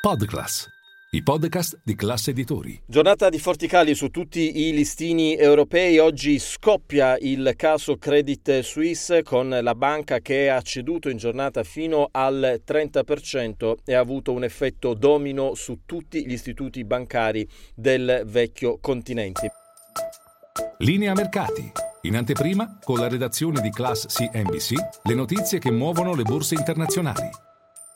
Podclass, i podcast di classe editori. Giornata di forti cali su tutti i listini europei. Oggi scoppia il caso Credit Suisse con la banca che ha ceduto in giornata fino al 30% e ha avuto un effetto domino su tutti gli istituti bancari del vecchio continente. Linea mercati. In anteprima, con la redazione di Class CNBC, le notizie che muovono le borse internazionali.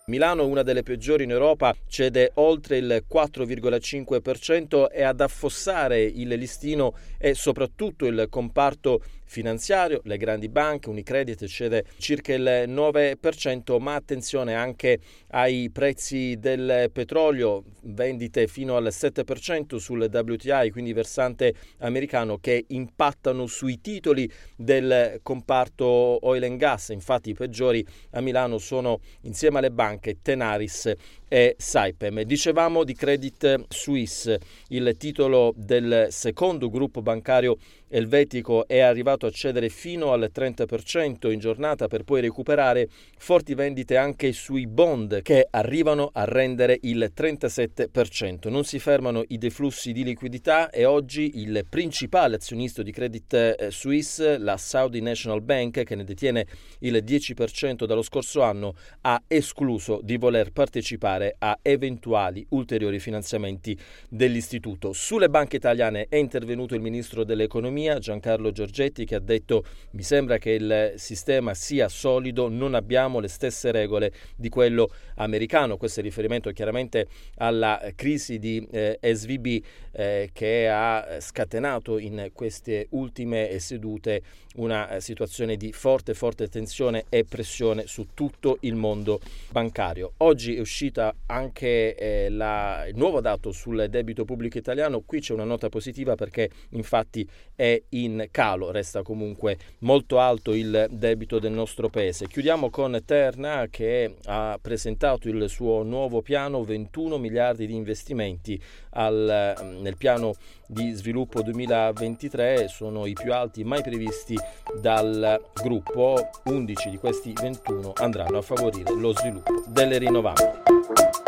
Milano, una delle peggiori in Europa, cede oltre il 4,5% e ad affossare il listino è soprattutto il comparto finanziario, le grandi banche, Unicredit cede circa il 9%, ma attenzione anche ai prezzi del petrolio, vendite fino al 7% sul WTI, quindi versante americano, che impattano sui titoli del comparto oil and gas. Infatti i peggiori a Milano sono insieme alle banche Tenaris e Saipem. Dicevamo di Credit Suisse, il titolo del secondo gruppo bancario elvetico è arrivato a cedere fino al 30% in giornata per poi recuperare forti vendite anche sui bond che arrivano a rendere il 37%. Non si fermano i deflussi di liquidità e oggi il principale azionista di Credit eh, Suisse, la Saudi National Bank, che ne detiene il 10% dallo scorso anno, ha escluso di voler partecipare a eventuali ulteriori finanziamenti dell'istituto. Sulle banche italiane è intervenuto il ministro dell'economia Economia Giancarlo Giorgetti che ha detto mi sembra che il sistema sia solido, non abbiamo le stesse regole di quello americano. Questo è riferimento chiaramente alla crisi di eh, SVB eh, che ha scatenato in queste ultime sedute una eh, situazione di forte forte tensione e pressione su tutto il mondo bancario. Oggi è uscita anche eh, la, il nuovo dato sul debito pubblico italiano, qui c'è una nota positiva perché infatti è in calo, resta comunque molto alto il debito del nostro paese. Chiudiamo con Terna che ha presentato il suo nuovo piano, 21 miliardi di investimenti al, nel piano di sviluppo 2023, sono i più alti mai previsti dal gruppo, 11 di questi 21 andranno a favorire lo sviluppo delle rinnovabili.